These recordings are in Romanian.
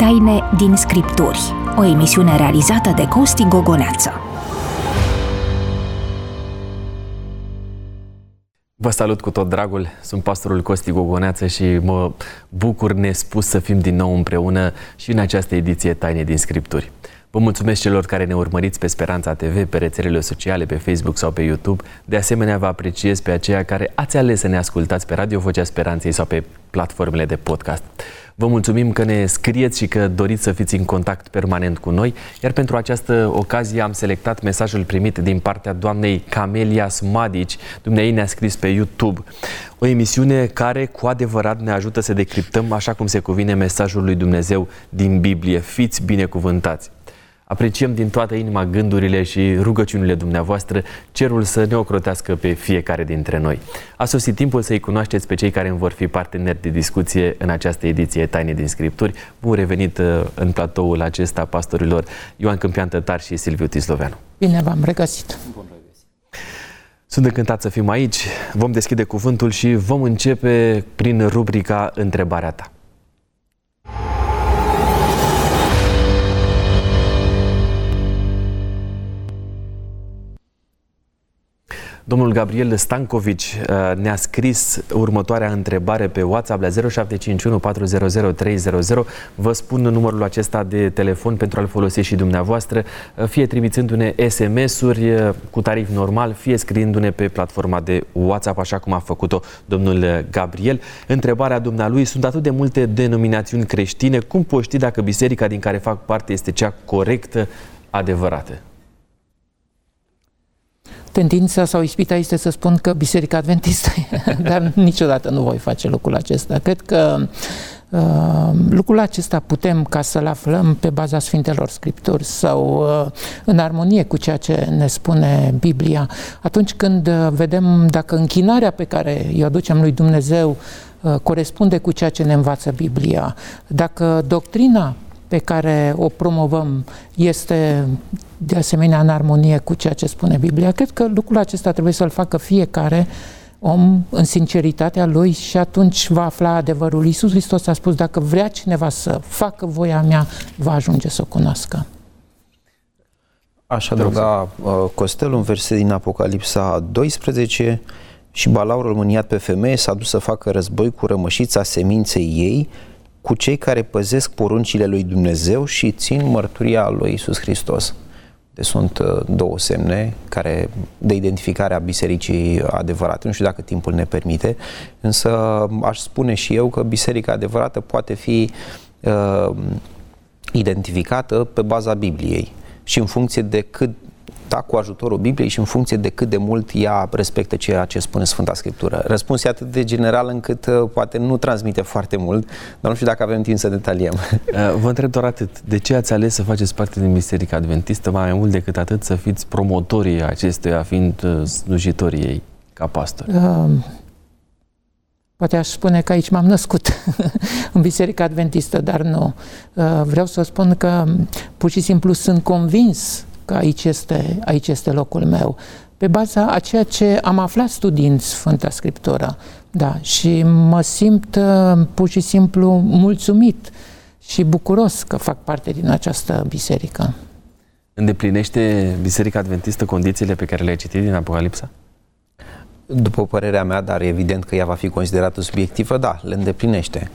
Taine din Scripturi, o emisiune realizată de Costi Gogoneață. Vă salut cu tot dragul, sunt pastorul Costi Gogoneață și mă bucur nespus să fim din nou împreună și în această ediție Taine din Scripturi. Vă mulțumesc celor care ne urmăriți pe Speranța TV, pe rețelele sociale, pe Facebook sau pe YouTube. De asemenea, vă apreciez pe aceia care ați ales să ne ascultați pe Radio Vocea Speranței sau pe platformele de podcast. Vă mulțumim că ne scrieți și că doriți să fiți în contact permanent cu noi, iar pentru această ocazie am selectat mesajul primit din partea doamnei Camelia Smadici. Dumnezeu ne-a scris pe YouTube. O emisiune care cu adevărat ne ajută să decriptăm așa cum se cuvine mesajul lui Dumnezeu din Biblie. Fiți binecuvântați! Apreciem din toată inima gândurile și rugăciunile dumneavoastră, cerul să ne ocrotească pe fiecare dintre noi. A sosit timpul să-i cunoașteți pe cei care îmi vor fi parteneri de discuție în această ediție Taine din Scripturi. Bun revenit uh, în platoul acesta pastorilor Ioan Câmpian Tătar și Silviu Tisloveanu. Bine v-am regăsit! Bun Sunt încântat să fim aici, vom deschide cuvântul și vom începe prin rubrica Întrebarea ta. Domnul Gabriel Stankovici uh, ne-a scris următoarea întrebare pe WhatsApp la 0751 400 300. Vă spun numărul acesta de telefon pentru a-l folosi și dumneavoastră, uh, fie trimițându-ne SMS-uri uh, cu tarif normal, fie scriindu-ne pe platforma de WhatsApp, așa cum a făcut-o domnul Gabriel. Întrebarea dumnealui, sunt atât de multe denominațiuni creștine, cum poți ști dacă biserica din care fac parte este cea corectă, adevărată? Tendința sau ispita este să spun că Biserica Adventistă, dar niciodată nu voi face lucrul acesta. Cred că uh, lucrul acesta putem ca să-l aflăm pe baza Sfintelor Scripturi sau uh, în armonie cu ceea ce ne spune Biblia. Atunci când uh, vedem dacă închinarea pe care o aducem lui Dumnezeu uh, corespunde cu ceea ce ne învață Biblia, dacă doctrina pe care o promovăm este de asemenea în armonie cu ceea ce spune Biblia. Cred că lucrul acesta trebuie să-l facă fiecare om în sinceritatea lui și atunci va afla adevărul. Iisus Hristos a spus, dacă vrea cineva să facă voia mea, va ajunge să o cunoască. Aș adăuga uh, Costel un verset din Apocalipsa 12 și balaurul mâniat pe femeie s-a dus să facă război cu rămășița seminței ei cu cei care păzesc poruncile lui Dumnezeu și țin mărturia lui Isus Hristos. Deci sunt uh, două semne care de identificare a bisericii adevărate. Nu știu dacă timpul ne permite, însă aș spune și eu că biserica adevărată poate fi uh, identificată pe baza Bibliei și în funcție de cât da, cu ajutorul Bibliei și în funcție de cât de mult ea respectă ceea ce spune Sfânta Scriptură. Răspunsul e atât de general încât uh, poate nu transmite foarte mult, dar nu știu dacă avem timp să detaliem. Uh, vă întreb doar atât. De ce ați ales să faceți parte din Biserica Adventistă, mai mult decât atât să fiți promotorii acestuia, fiind uh, slujitorii ei ca pastor? Uh, Poate aș spune că aici m-am născut în Biserica Adventistă, dar nu. Vreau să spun că pur și simplu sunt convins că aici este, aici este locul meu, pe baza a ceea ce am aflat studiind Sfânta Scriptură. Da, și mă simt uh, pur și simplu mulțumit și bucuros că fac parte din această biserică. Îndeplinește Biserica Adventistă condițiile pe care le-ai citit din Apocalipsa? După părerea mea, dar evident că ea va fi considerată subiectivă, da, le îndeplinește.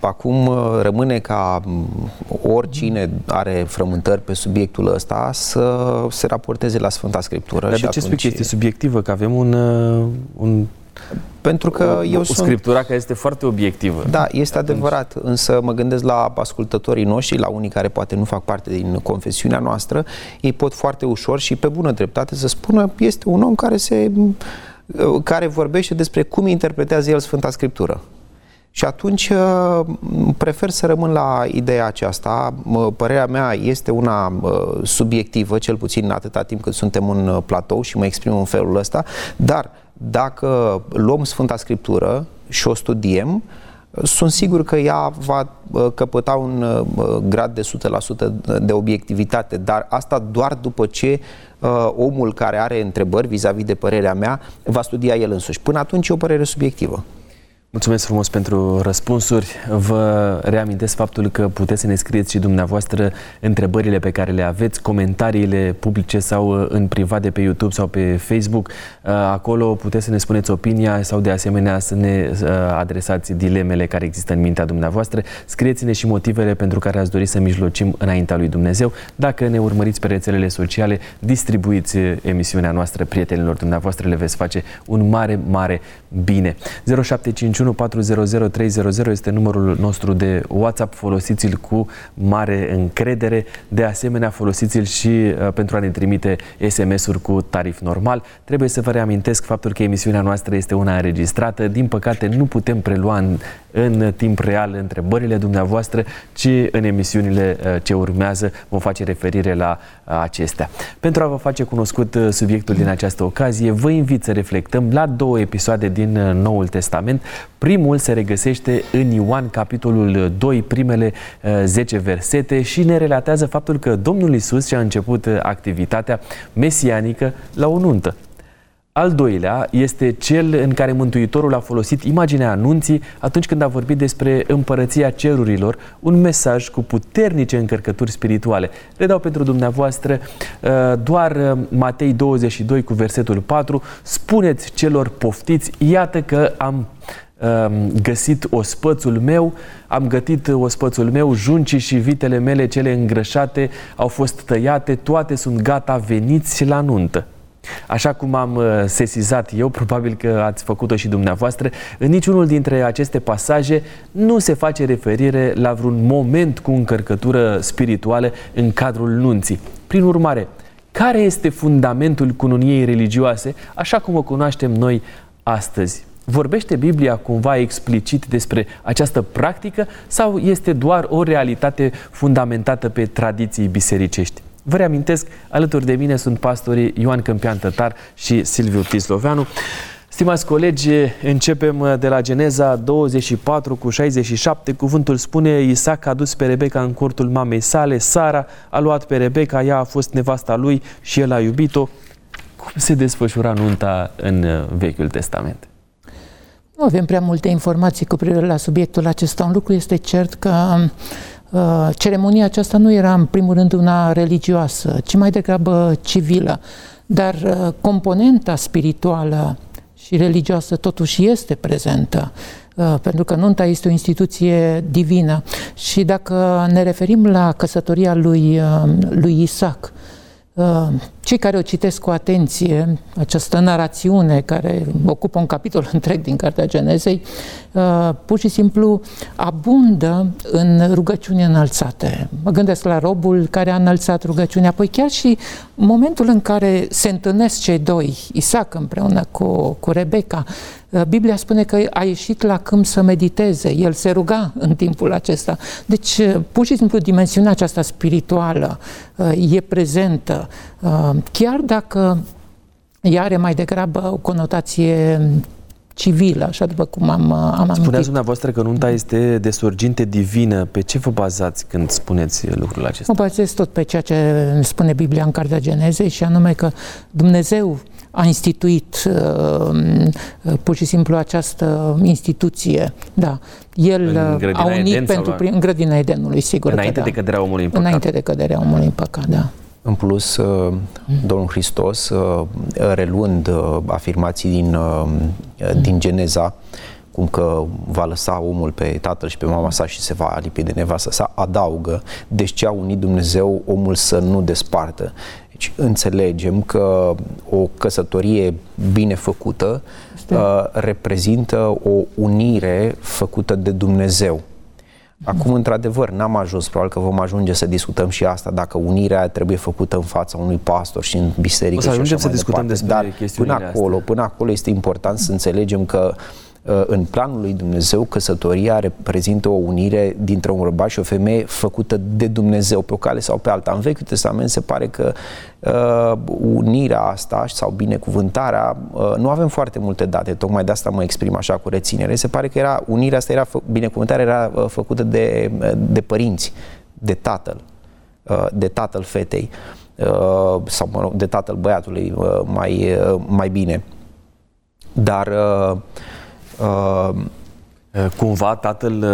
Acum uh, rămâne ca mm, oricine are frământări pe subiectul ăsta să se raporteze la Sfânta Scriptură. Dar și de ce spui că este subiectivă? Că avem un, uh, un pentru că o, eu o sunt... scriptura care este foarte obiectivă. Da, este Atunci... adevărat, însă mă gândesc la ascultătorii noștri, la unii care poate nu fac parte din confesiunea noastră, ei pot foarte ușor și pe bună dreptate să spună este un om care se care vorbește despre cum interpretează el Sfânta Scriptură. Și atunci uh, prefer să rămân la ideea aceasta. Părerea mea este una uh, subiectivă, cel puțin atâta timp cât suntem în uh, platou și mă exprim în felul ăsta, dar dacă luăm Sfânta Scriptură și o studiem, sunt sigur că ea va căpăta un grad de 100% de obiectivitate, dar asta doar după ce omul care are întrebări vis-a-vis de părerea mea va studia el însuși. Până atunci e o părere subiectivă. Mulțumesc frumos pentru răspunsuri. Vă reamintesc faptul că puteți să ne scrieți și dumneavoastră întrebările pe care le aveți, comentariile publice sau uh, în privat de pe YouTube sau pe Facebook. Uh, acolo puteți să ne spuneți opinia sau de asemenea să ne uh, adresați dilemele care există în mintea dumneavoastră. Scrieți-ne și motivele pentru care ați dori să mijlocim înaintea lui Dumnezeu. Dacă ne urmăriți pe rețelele sociale, distribuiți emisiunea noastră prietenilor dumneavoastră, le veți face un mare, mare bine. 075 400 este numărul nostru de WhatsApp, folosiți-l cu mare încredere. De asemenea, folosiți-l și uh, pentru a ne trimite SMS-uri cu tarif normal. Trebuie să vă reamintesc faptul că emisiunea noastră este una înregistrată. Din păcate, nu putem prelua în, în timp real întrebările dumneavoastră, ci în emisiunile uh, ce urmează vom face referire la uh, acestea. Pentru a vă face cunoscut subiectul din această ocazie, vă invit să reflectăm la două episoade din Noul Testament. Primul se regăsește în Ioan, capitolul 2, primele 10 uh, versete și ne relatează faptul că Domnul Isus și-a început uh, activitatea mesianică la o nuntă. Al doilea este cel în care Mântuitorul a folosit imaginea anunții atunci când a vorbit despre împărăția cerurilor, un mesaj cu puternice încărcături spirituale. Le dau pentru dumneavoastră uh, doar Matei 22 cu versetul 4. Spuneți celor poftiți, iată că am găsit ospățul meu, am gătit ospățul meu, juncii și vitele mele cele îngrășate au fost tăiate, toate sunt gata, veniți la nuntă. Așa cum am uh, sesizat eu, probabil că ați făcut-o și dumneavoastră, în niciunul dintre aceste pasaje nu se face referire la vreun moment cu încărcătură spirituală în cadrul nunții. Prin urmare, care este fundamentul cununiei religioase, așa cum o cunoaștem noi astăzi? Vorbește Biblia cumva explicit despre această practică sau este doar o realitate fundamentată pe tradiții bisericești? Vă reamintesc, alături de mine sunt pastorii Ioan Câmpian Tătar și Silviu Tisloveanu. Stimați colegi, începem de la Geneza 24 cu 67. Cuvântul spune, Isaac a dus pe Rebecca în cortul mamei sale, Sara a luat pe Rebecca, ea a fost nevasta lui și el a iubit-o. Cum se desfășura nunta în Vechiul Testament? Nu avem prea multe informații cu privire la subiectul acesta. Un lucru este cert că uh, ceremonia aceasta nu era în primul rând una religioasă, ci mai degrabă civilă. Dar uh, componenta spirituală și religioasă totuși este prezentă, uh, pentru că nunta este o instituție divină. Și dacă ne referim la căsătoria lui, uh, lui Isaac, uh, cei care o citesc cu atenție, această narațiune care ocupă un capitol întreg din Cartea Genezei, uh, pur și simplu abundă în rugăciuni înălțate. Mă gândesc la robul care a înălțat rugăciunea, apoi chiar și momentul în care se întâlnesc cei doi, Isaac împreună cu, cu Rebecca, uh, Biblia spune că a ieșit la câmp să mediteze, el se ruga în timpul acesta. Deci, uh, pur și simplu, dimensiunea aceasta spirituală e prezentă chiar dacă ea are mai degrabă o conotație civilă, așa după cum am, am amintit. Spuneați dumneavoastră că nunta este de surginte divină. Pe ce vă bazați când spuneți lucrul acesta? Mă bazez tot pe ceea ce spune Biblia în Cartea Genezei și anume că Dumnezeu a instituit uh, pur și simplu această instituție. Da. El a unit Eden, pentru prim, în grădina Edenului, sigur. Înainte că da. de căderea omului în păcat. Înainte de căderea omului în păcat, da. În plus, uh, Domnul Hristos, uh, reluând uh, afirmații din, din Geneza, cum că va lăsa omul pe tatăl și pe mama sa și se va lipi de nevastă sa, adaugă, deci ce a unit Dumnezeu omul să nu despartă. Deci înțelegem că o căsătorie bine făcută uh, reprezintă o unire făcută de Dumnezeu Acum, într-adevăr, n-am ajuns, probabil că vom ajunge să discutăm și asta, dacă unirea trebuie făcută în fața unui pastor și în biserică. O să ajungem să discutăm despre Dar până acolo, astea. până acolo este important să înțelegem că Uh, în planul lui Dumnezeu, căsătoria reprezintă o unire dintre un bărbat și o femeie făcută de Dumnezeu pe o cale sau pe alta. În Vechiul Testament se pare că uh, unirea asta sau binecuvântarea, uh, nu avem foarte multe date, tocmai de asta mă exprim așa cu reținere. Se pare că era unirea asta era, binecuvântarea era uh, făcută de, uh, de părinți, de tatăl, uh, de tatăl fetei uh, sau mă rog, de tatăl băiatului uh, mai, uh, mai bine. Dar uh, Uh, Cumva tatăl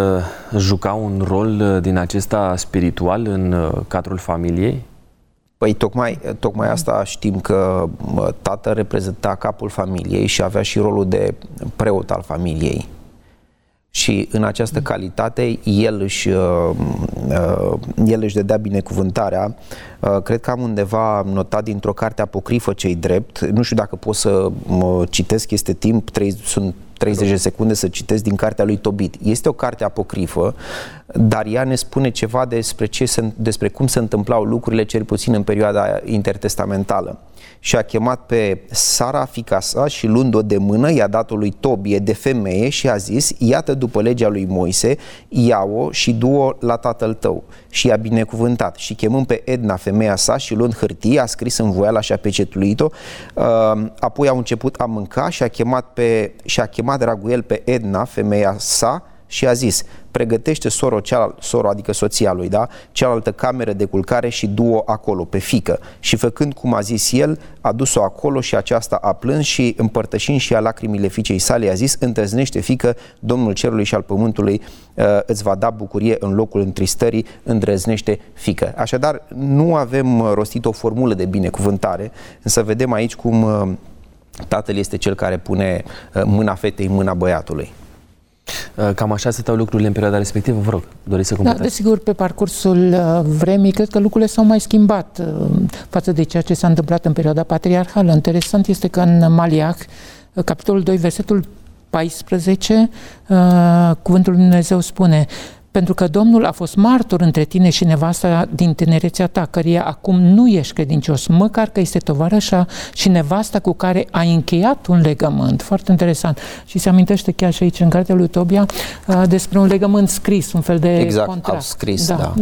juca un rol din acesta spiritual în cadrul familiei? Păi tocmai, tocmai asta știm că tatăl reprezenta capul familiei și avea și rolul de preot al familiei. Și în această calitate el își, uh, uh, el își dădea binecuvântarea. Uh, cred că am undeva notat dintr-o carte apocrifă cei drept. Nu știu dacă pot să citesc, este timp, trei, sunt 30 de secunde să citesc din cartea lui Tobit. Este o carte apocrifă, dar ea ne spune ceva despre, ce se, despre cum se întâmplau lucrurile, cel puțin în perioada intertestamentală. Și a chemat pe Sara, fica sa, și luând-o de mână, i-a dat-o lui Tobie de femeie și a zis, iată după legea lui Moise, ia-o și du-o la tatăl tău. Și i-a binecuvântat. Și chemând pe Edna, femeia sa, și luând hârtie, a scris în voiala și a pecetuit-o, uh, apoi au început a mânca și a chemat, pe, și a chemat Raguel pe Edna, femeia sa, și a zis, pregătește soro, cealalt, soro, adică soția lui, da, cealaltă cameră de culcare și du-o acolo, pe fică. Și făcând cum a zis el, a dus-o acolo și aceasta a plâns și împărtășind și a lacrimile fiicei sale, a zis, întreznește fică, Domnul cerului și al pământului uh, îți va da bucurie în locul întristării, îndrăznește fică. Așadar, nu avem uh, rostit o formulă de binecuvântare, însă vedem aici cum uh, tatăl este cel care pune uh, mâna fetei în mâna băiatului. Uh, cam așa se stau lucrurile în perioada respectivă. Vă rog, doriți să da, completați? Da, desigur, pe parcursul uh, vremii, cred că lucrurile s-au mai schimbat uh, față de ceea ce s-a întâmplat în perioada patriarhală. Interesant este că în Maliach, capitolul 2, versetul 14, cuvântul Lui Dumnezeu spune pentru că Domnul a fost martor între tine și nevasta din tinerețea ta, căreia acum nu ești credincios, măcar că este tovarășa și nevasta cu care ai încheiat un legământ. Foarte interesant. Și se amintește chiar și aici în cartea lui Tobia despre un legământ scris, un fel de exact, contract. scris, da. da.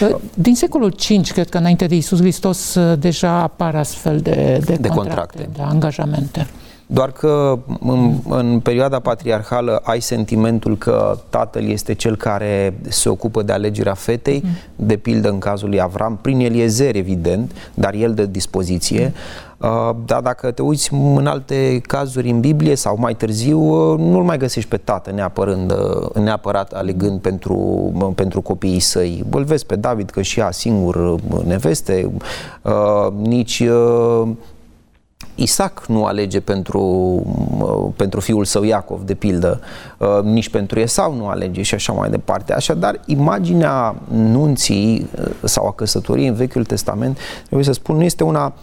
da. Din secolul 5, cred că înainte de Isus Hristos, deja apar astfel de, de, de contracte, contracte, de angajamente. Doar că în, în perioada patriarhală ai sentimentul că tatăl este cel care se ocupă de alegerea fetei, mm. de pildă în cazul lui Avram, prin Eliezer, evident, dar el de dispoziție. Mm. Uh, dar dacă te uiți în alte cazuri în Biblie sau mai târziu, uh, nu-l mai găsești pe tată neapărând, uh, neapărat alegând pentru, pentru copiii săi. Îl vezi pe David că și ea singur neveste, uh, nici uh, Isaac nu alege pentru, pentru fiul său Iacov, de pildă, uh, nici pentru Esau nu alege și așa mai departe. Așadar, imaginea nunții uh, sau a căsătoriei în Vechiul Testament, trebuie să spun, nu este una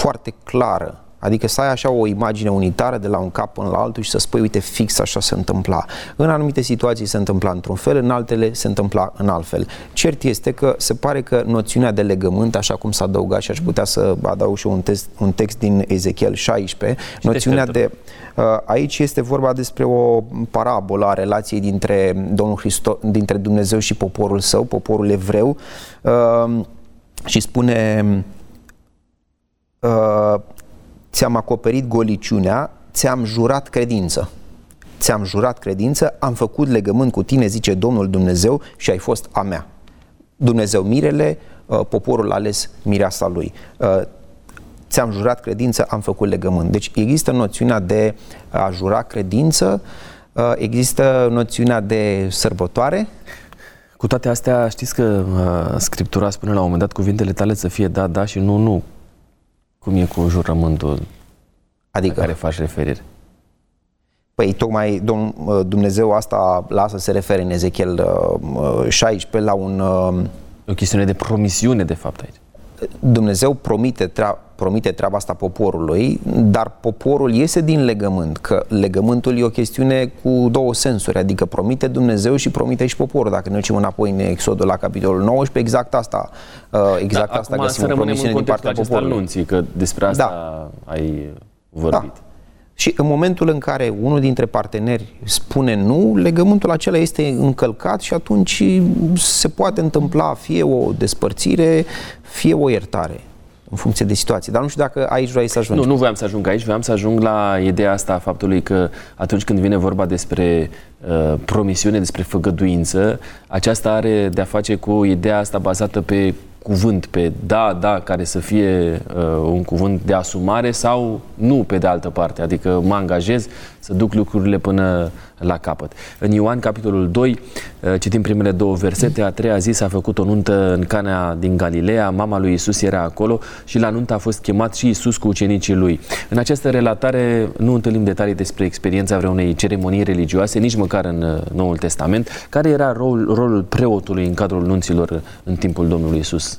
foarte clară. Adică să ai așa o imagine unitară de la un cap până la altul și să spui, uite, fix așa se întâmpla. În anumite situații se întâmpla într-un fel, în altele se întâmpla în alt fel. Cert este că se pare că noțiunea de legământ, așa cum s-a adăugat și aș putea să adaug și un text, un text din Ezechiel 16, și noțiunea de... Uh, aici este vorba despre o parabolă a relației dintre Domnul Hristos, dintre Dumnezeu și poporul său, poporul evreu, uh, și spune uh, ți-am acoperit goliciunea, ți-am jurat credință. Ți-am jurat credință, am făcut legământ cu tine, zice Domnul Dumnezeu, și ai fost a mea. Dumnezeu mirele, uh, poporul ales mireasa lui. Uh, ți-am jurat credință, am făcut legământ. Deci există noțiunea de a jura credință, uh, există noțiunea de sărbătoare, cu toate astea, știți că uh, Scriptura spune la un moment dat cuvintele tale să fie da, da și nu, nu. Cum e cu jurământul adică? la care faci referire? Păi tocmai Dumnezeu asta lasă să se refere în Ezechiel 16 uh, la un... Uh, o chestiune de promisiune, de fapt, aici. Dumnezeu promite, treaba, promite treaba asta poporului, dar poporul iese din legământ, că legământul e o chestiune cu două sensuri, adică promite Dumnezeu și promite și poporul. Dacă ne ducem înapoi în Exodul la capitolul 19, exact asta, uh, exact da, asta găsim o promisiune din partea poporului. Anunții, că despre asta da. ai vorbit. Da. Și în momentul în care unul dintre parteneri spune nu, legământul acela este încălcat și atunci se poate întâmpla fie o despărțire, fie o iertare în funcție de situație. Dar nu știu dacă aici vrei să ajungi. Nu, nu voiam să ajung aici, voiam să ajung la ideea asta a faptului că atunci când vine vorba despre uh, promisiune, despre făgăduință, aceasta are de-a face cu ideea asta bazată pe cuvânt, pe da, da, care să fie uh, un cuvânt de asumare sau nu pe de altă parte, adică mă angajez să duc lucrurile până la capăt. În Ioan, capitolul 2, uh, citim primele două versete, a treia zi s-a făcut o nuntă în Cana din Galileea, mama lui Isus era acolo și la nuntă a fost chemat și Isus cu ucenicii lui. În această relatare nu întâlnim detalii despre experiența vreunei ceremonii religioase, nici măcar în uh, Noul Testament. Care era rol, rolul preotului în cadrul nunților în timpul Domnului Isus?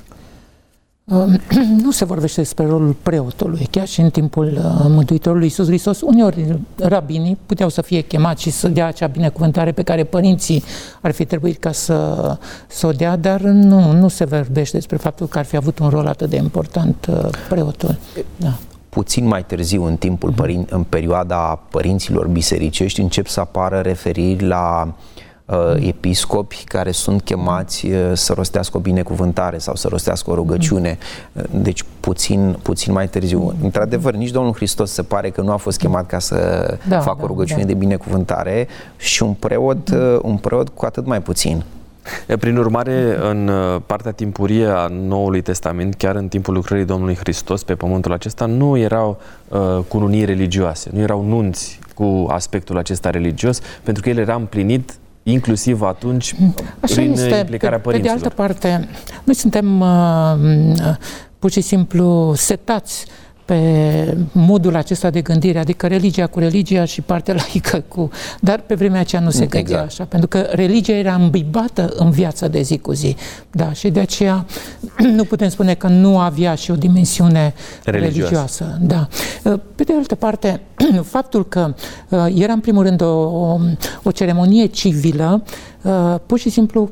nu se vorbește despre rolul preotului. Chiar și în timpul uh, Mântuitorului Iisus Hristos, uneori rabinii puteau să fie chemați și să dea acea binecuvântare pe care părinții ar fi trebuit ca să, să o dea, dar nu, nu se vorbește despre faptul că ar fi avut un rol atât de important uh, preotul. Da. Puțin mai târziu, în timpul, mhm. părin- în perioada părinților bisericești, încep să apară referiri la uh, uh, episcopi care sunt chemați uh, să rostească o binecuvântare sau să rostească o rugăciune. Uh, deci puțin, puțin mai târziu. Într-adevăr, nici Domnul Hristos se pare că nu a fost chemat ca să da, facă da, o rugăciune da. de binecuvântare și un preot, uh, un preot cu atât mai puțin. Prin urmare, în uh, partea timpurie a Noului Testament, chiar în timpul lucrării Domnului Hristos pe pământul acesta, nu erau uh, cununii religioase, nu erau nunți cu aspectul acesta religios, pentru că el era împlinit inclusiv atunci Așa prin este. implicarea pe, părinților. Pe de altă parte, noi suntem uh, uh, pur și simplu setați pe modul acesta de gândire, adică religia cu religia și partea laică cu... Dar pe vremea aceea nu se gândea exact. așa, pentru că religia era îmbibată în viața de zi cu zi. Da, și de aceea nu putem spune că nu avea și o dimensiune religioasă. religioasă da. Pe de altă parte, faptul că uh, era în primul rând o, o ceremonie civilă, uh, pur și simplu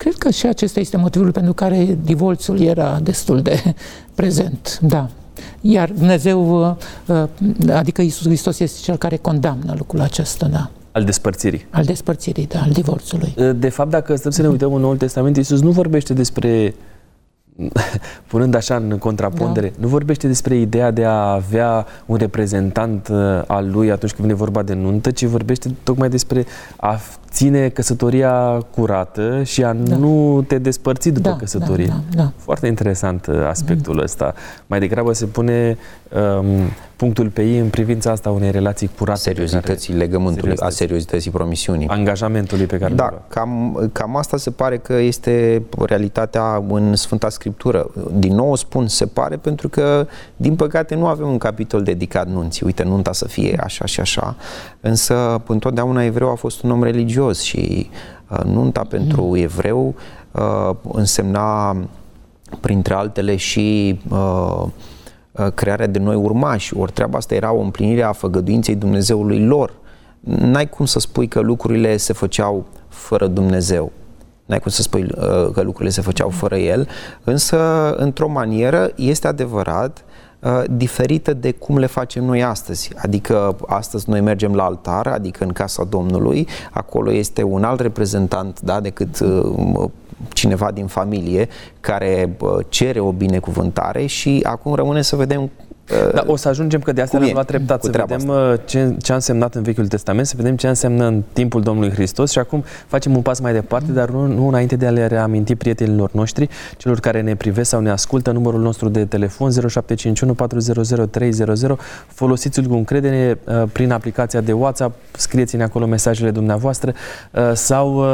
Cred că și acesta este motivul pentru care divorțul era destul de prezent. Da. Iar Dumnezeu, uh, uh, adică Isus Hristos este cel care condamnă lucrul acesta, da. Al despărțirii. Al despărțirii, da, al divorțului. Uh, de fapt, dacă stăm să ne uităm în Noul Testament, Isus nu vorbește despre punând așa în contrapondere, da. nu vorbește despre ideea de a avea un reprezentant al lui atunci când vine vorba de nuntă, ci vorbește tocmai despre a ține căsătoria curată și a da. nu te despărți după da, căsătorie. Da, da, da. Foarte interesant uh, aspectul mm. ăsta. Mai degrabă se pune um, punctul pe ei în privința asta unei relații curate. Seriozității care, legământului, a seriozității promisiunii. Angajamentului pe care Da, cam, cam asta se pare că este realitatea în Sfânta Scriptură. Din nou spun se pare pentru că, din păcate, nu avem un capitol dedicat nunții. Uite, nunta să fie așa și așa. Însă, întotdeauna evreu a fost un om religios religios și uh, nunta pentru mm. evreu uh, însemna printre altele și uh, crearea de noi urmași, ori treaba asta era o împlinire a făgăduinței Dumnezeului lor. N-ai cum să spui că lucrurile se făceau fără Dumnezeu. N-ai cum să spui că lucrurile se făceau fără El, însă, într-o manieră, este adevărat Uh, diferită de cum le facem noi astăzi. Adică astăzi noi mergem la altar, adică în casa Domnului, acolo este un alt reprezentant da, decât uh, cineva din familie care uh, cere o binecuvântare și acum rămâne să vedem da, o să ajungem că de asta am luat treptat, să vedem asta. Uh, ce, ce a însemnat în Vechiul Testament, să vedem ce înseamnă în timpul Domnului Hristos și acum facem un pas mai departe, dar nu, nu înainte de a le reaminti prietenilor noștri, celor care ne privesc sau ne ascultă, numărul nostru de telefon 0751 400 300. Folosiți-l cu încredere uh, prin aplicația de WhatsApp, scrieți-ne acolo mesajele dumneavoastră uh, sau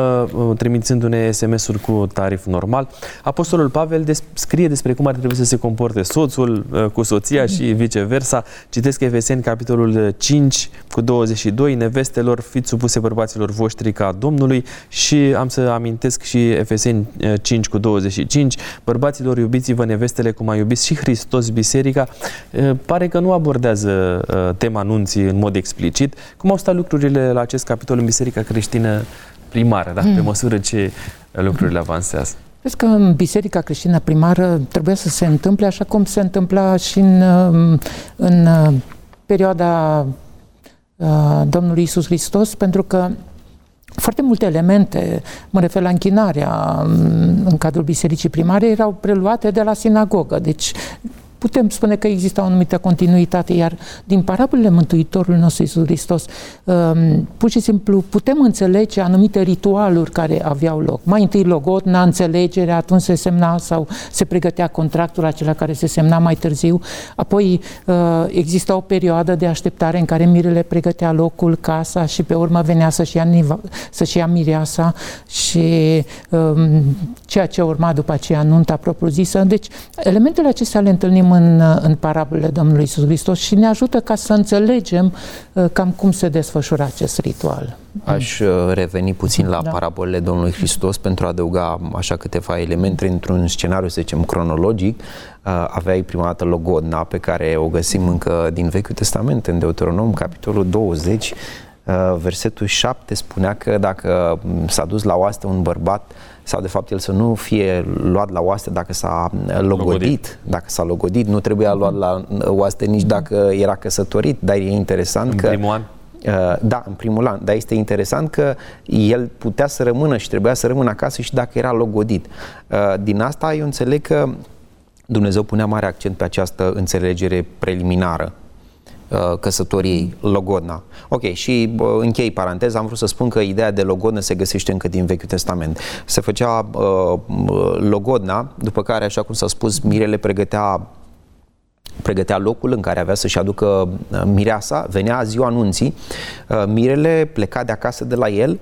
trimițându-ne SMS-uri cu tarif normal. Apostolul Pavel scrie despre cum ar trebui să se comporte soțul cu soția și viceversa. Citesc Efeseni, capitolul 5 cu 22, nevestelor, fiți supuse bărbaților voștri ca Domnului și am să amintesc și Efeseni 5 eh, cu 25, bărbaților iubiți-vă nevestele cum a iubit și Hristos biserica. Eh, pare că nu abordează eh, tema nunții în mod explicit. Cum au stat lucrurile la acest capitol în biserica creștină primară, da? pe hmm. măsură ce lucrurile avansează? Cred că în Biserica Creștină Primară trebuia să se întâmple așa cum se întâmpla și în, în perioada Domnului Isus Hristos, pentru că foarte multe elemente, mă refer la închinarea în cadrul bisericii primare, erau preluate de la sinagogă. Deci putem spune că există o anumită continuitate, iar din parabolele Mântuitorului nostru Iisus Hristos, um, pur și simplu putem înțelege anumite ritualuri care aveau loc. Mai întâi logodna, înțelegerea, atunci se semna sau se pregătea contractul acela care se semna mai târziu, apoi uh, exista o perioadă de așteptare în care mirele pregătea locul, casa și pe urmă venea să-și ia, să-și ia mireasa și um, ceea ce urma după aceea nunta propriu-zisă. Deci elementele acestea le întâlnim în, în parabolele Domnului Isus Hristos și ne ajută ca să înțelegem uh, cam cum se desfășura acest ritual. Aș uh, reveni puțin la da. parabolele Domnului Hristos pentru a adăuga așa câteva elemente într-un scenariu, să zicem, cronologic. Uh, aveai prima dată logodna pe care o găsim încă din Vechiul Testament, în Deuteronom, capitolul 20, versetul 7 spunea că dacă s-a dus la oaste un bărbat sau de fapt el să nu fie luat la oaste dacă s-a logodit, logodit. dacă s-a logodit, nu trebuia luat la oaste nici dacă era căsătorit, dar e interesant în că... primul an? Uh, da, în primul an, dar este interesant că el putea să rămână și trebuia să rămână acasă și dacă era logodit. Uh, din asta eu înțeleg că Dumnezeu punea mare accent pe această înțelegere preliminară Uh, căsătoriei, logodna. Ok, și uh, închei paranteza, am vrut să spun că ideea de logodnă se găsește încă din Vechiul Testament. Se făcea uh, logodna, după care, așa cum s-a spus, Mirele pregătea pregătea locul în care avea să-și aducă uh, mireasa, venea ziua anunții, uh, Mirele pleca de acasă de la el,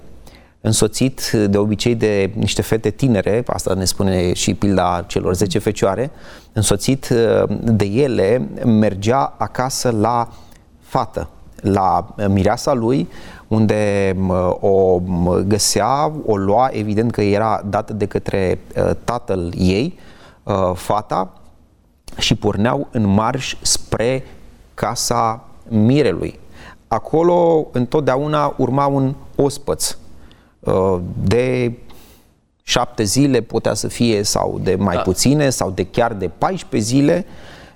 însoțit de obicei de niște fete tinere, asta ne spune și pilda celor 10 fecioare, însoțit uh, de ele, mergea acasă la fată, la mireasa lui, unde uh, o găsea, o lua, evident că era dată de către uh, tatăl ei, fata, și porneau în marș spre casa mirelui. Acolo întotdeauna urma un ospăț, Uh, de șapte zile putea să fie sau de mai da. puține sau de chiar de 14 zile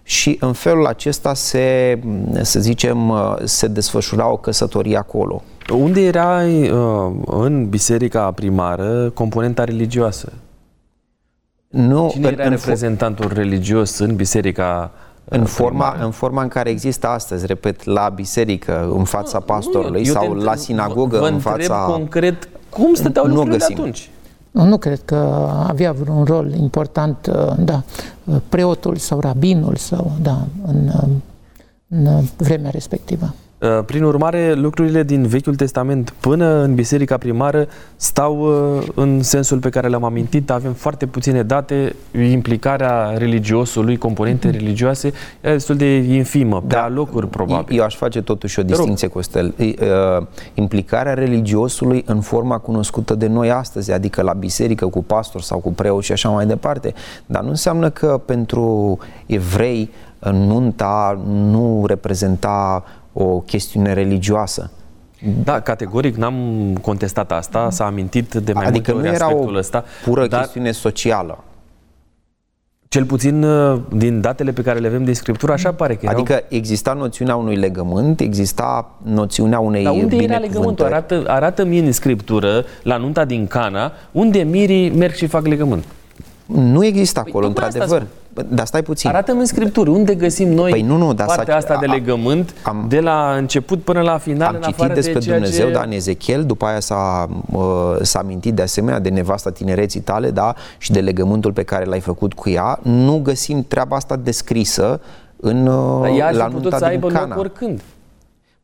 și în felul acesta se, să zicem, uh, se desfășura o căsătorie acolo. Unde era uh, în biserica primară componenta religioasă? Nu, Cine era în, reprezentantul în, religios în biserica în forma, în forma în care există astăzi, repet, la biserică, în fața pastorului nu, sau la sinagogă, vă în fața... concret cum stăteau nu lucrurile găsim. atunci? Nu, nu cred că avea vreun rol important, uh, da, preotul sau rabinul sau, da, în, în vremea respectivă. Uh, prin urmare, lucrurile din Vechiul Testament până în biserica primară stau uh, în sensul pe care l-am amintit. Avem foarte puține date. Implicarea religiosului, componente mm-hmm. religioase, e destul de infimă, pe da, locuri probabil. Eu aș face totuși o distinție, Costel. Uh, implicarea religiosului în forma cunoscută de noi astăzi, adică la biserică, cu pastor sau cu preot și așa mai departe. Dar nu înseamnă că pentru evrei nunta nu reprezenta o chestiune religioasă. Da, categoric n-am contestat asta, s-a amintit de mai adică multe ori aspectul ăsta. pură dar... chestiune socială. Cel puțin uh, din datele pe care le avem din Scriptură, așa pare că erau... Adică exista noțiunea unui legământ, exista noțiunea unei Dar unde era legământul? Arată, arată mie în Scriptură, la nunta din Cana, unde mirii merg și fac legământ. Nu există acolo, păi, într-adevăr. Dar stai puțin. Arată-mi în Scripturi. Unde găsim noi păi nu, nu, dar partea asta de legământ am, de la început până la final? Am citit despre de Dumnezeu, ce... da, în Ezechiel, după aia s-a, uh, s-a amintit de asemenea de nevasta tinereții tale, da, și de legământul pe care l-ai făcut cu ea. Nu găsim treaba asta descrisă în, dar ea la nunta să aibă Cana. loc oricând.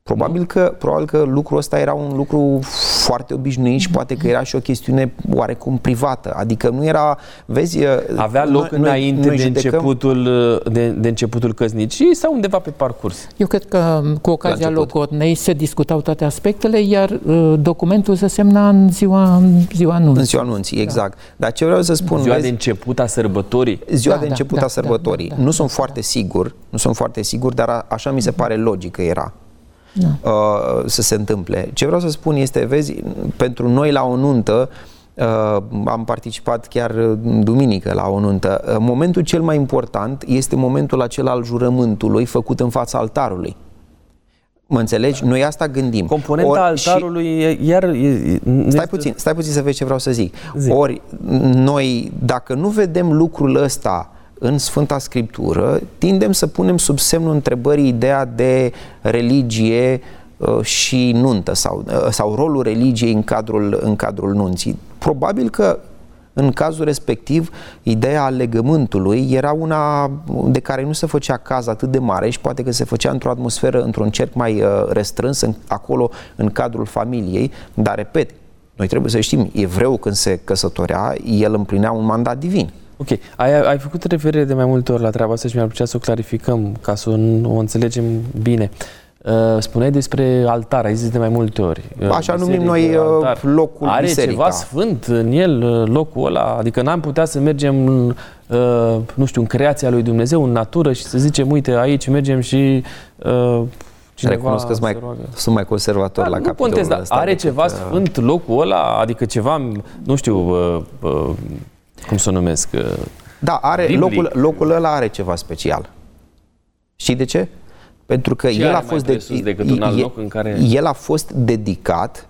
Probabil că, probabil că lucrul ăsta era un lucru foarte obișnuit și poate că era și o chestiune oarecum privată. Adică nu era, vezi... Avea loc noi, înainte noi de, începutul, de, de începutul căsnicii sau undeva pe parcurs? Eu cred că cu ocazia locotnei se discutau toate aspectele, iar uh, documentul se semna în ziua, în ziua anunții. În ziua anunții, exact. Da. Dar ce vreau să spun... Ziua vezi, de început a sărbătorii? Ziua da, de da, început da, a sărbătorii. Da, da, nu da, sunt da. foarte sigur, nu sunt foarte sigur, dar a, așa mi se pare logic că era da. uh, să se întâmple. Ce vreau să spun este, vezi, pentru noi la o nuntă, Uh, am participat chiar duminică la o nuntă. Uh, momentul cel mai important este momentul acela al jurământului făcut în fața altarului. Mă înțelegi? Noi asta gândim. Componenta Ori, altarului și... iar... Stai puțin, stai puțin să vezi ce vreau să zic. zic. Ori noi, dacă nu vedem lucrul ăsta în Sfânta Scriptură, tindem să punem sub semnul întrebării ideea de religie uh, și nuntă sau, uh, sau rolul religiei în cadrul, în cadrul nunții. Probabil că în cazul respectiv, ideea legământului era una de care nu se făcea caz atât de mare și poate că se făcea într-o atmosferă, într-un cerc mai uh, restrâns, în, acolo, în cadrul familiei, dar, repet, noi trebuie să știm, evreu când se căsătorea, el împlinea un mandat divin. Ok, ai, ai făcut referire de mai multe ori la treaba asta și mi-ar plăcea să o clarificăm ca să o, o înțelegem bine. Uh, spuneai despre altar, ai zis de mai multe ori. Uh, Așa numim noi uh, altar. locul Are biserica. ceva sfânt în el, locul ăla? Adică n-am putea să mergem, nu știu, în creația lui Dumnezeu, în natură și să zicem, uite, aici mergem și Cineva Recunosc că mai, sunt mai conservator da, la capitolul contest, dar ăsta. Are ceva sfânt locul ăla? Adică ceva, nu știu, uh, uh, cum să o numesc? Uh, da, are, locul, locul ăla are ceva special. Știi de ce? Pentru că ce el a fost de, decât un alt loc în care... el a fost dedicat